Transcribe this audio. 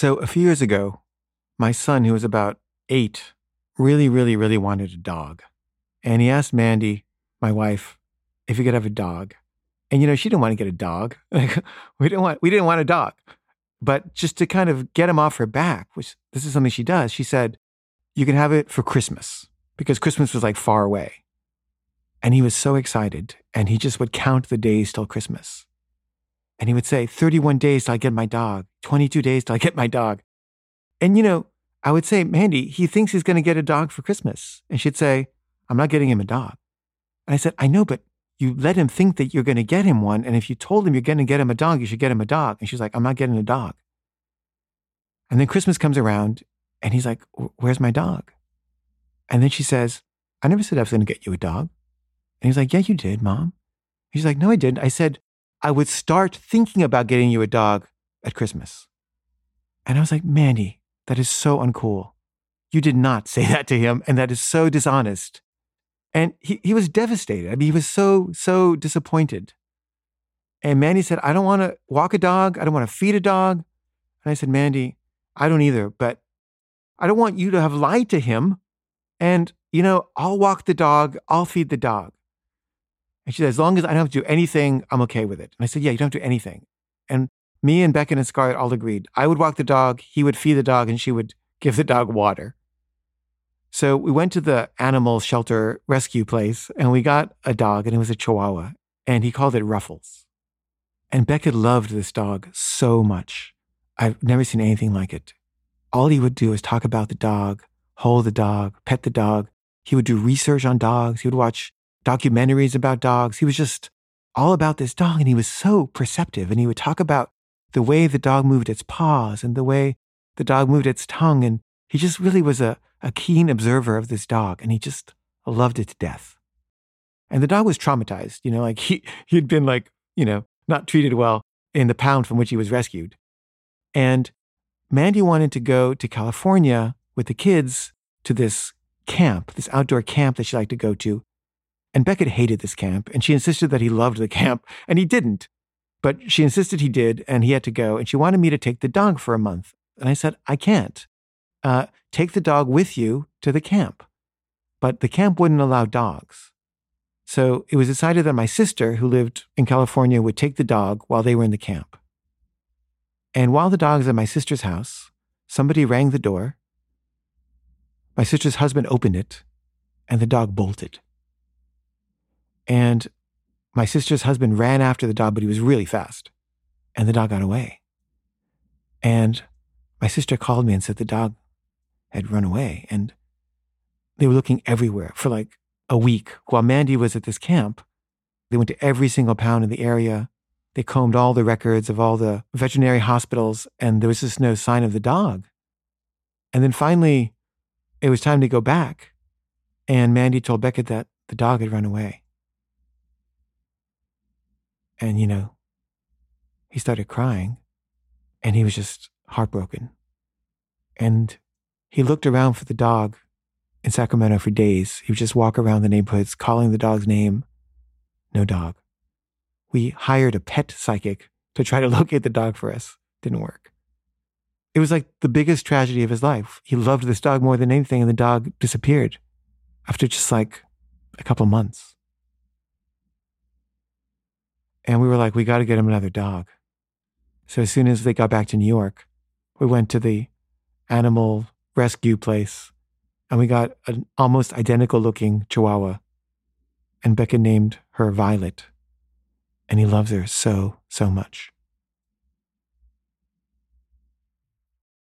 So a few years ago, my son, who was about eight, really, really, really wanted a dog. And he asked Mandy, my wife, if he could have a dog. And you know, she didn't want to get a dog. We didn't want we didn't want a dog. But just to kind of get him off her back, which this is something she does, she said, You can have it for Christmas because Christmas was like far away. And he was so excited. And he just would count the days till Christmas. And he would say, 31 days till I get my dog, 22 days till I get my dog. And, you know, I would say, Mandy, he thinks he's going to get a dog for Christmas. And she'd say, I'm not getting him a dog. And I said, I know, but you let him think that you're going to get him one. And if you told him you're going to get him a dog, you should get him a dog. And she's like, I'm not getting a dog. And then Christmas comes around and he's like, Where's my dog? And then she says, I never said I was going to get you a dog. And he's like, Yeah, you did, mom. He's like, No, I didn't. I said, I would start thinking about getting you a dog at Christmas. And I was like, Mandy, that is so uncool. You did not say that to him, and that is so dishonest. And he, he was devastated. I mean, he was so, so disappointed. And Mandy said, I don't want to walk a dog. I don't want to feed a dog. And I said, Mandy, I don't either, but I don't want you to have lied to him. And, you know, I'll walk the dog, I'll feed the dog. And she said, as long as I don't have to do anything, I'm okay with it. And I said, yeah, you don't have to do anything. And me and Beckett and Scarlett all agreed. I would walk the dog, he would feed the dog, and she would give the dog water. So we went to the animal shelter rescue place and we got a dog, and it was a Chihuahua, and he called it Ruffles. And Beckett loved this dog so much. I've never seen anything like it. All he would do is talk about the dog, hold the dog, pet the dog. He would do research on dogs. He would watch documentaries about dogs. He was just all about this dog and he was so perceptive. And he would talk about the way the dog moved its paws and the way the dog moved its tongue. And he just really was a, a keen observer of this dog and he just loved it to death. And the dog was traumatized, you know, like he, he'd been like, you know, not treated well in the pound from which he was rescued. And Mandy wanted to go to California with the kids to this camp, this outdoor camp that she liked to go to. And Beckett hated this camp, and she insisted that he loved the camp, and he didn't. But she insisted he did, and he had to go, and she wanted me to take the dog for a month. And I said, I can't. Uh, take the dog with you to the camp. But the camp wouldn't allow dogs. So it was decided that my sister, who lived in California, would take the dog while they were in the camp. And while the dog was at my sister's house, somebody rang the door. My sister's husband opened it, and the dog bolted. And my sister's husband ran after the dog, but he was really fast. And the dog got away. And my sister called me and said the dog had run away. And they were looking everywhere for like a week. While Mandy was at this camp, they went to every single pound in the area. They combed all the records of all the veterinary hospitals, and there was just no sign of the dog. And then finally, it was time to go back. And Mandy told Beckett that the dog had run away. And, you know, he started crying and he was just heartbroken. And he looked around for the dog in Sacramento for days. He would just walk around the neighborhoods calling the dog's name. No dog. We hired a pet psychic to try to locate the dog for us. Didn't work. It was like the biggest tragedy of his life. He loved this dog more than anything, and the dog disappeared after just like a couple months. And we were like, we got to get him another dog. So as soon as they got back to New York, we went to the animal rescue place and we got an almost identical looking chihuahua. And Beckett named her Violet. And he loves her so, so much.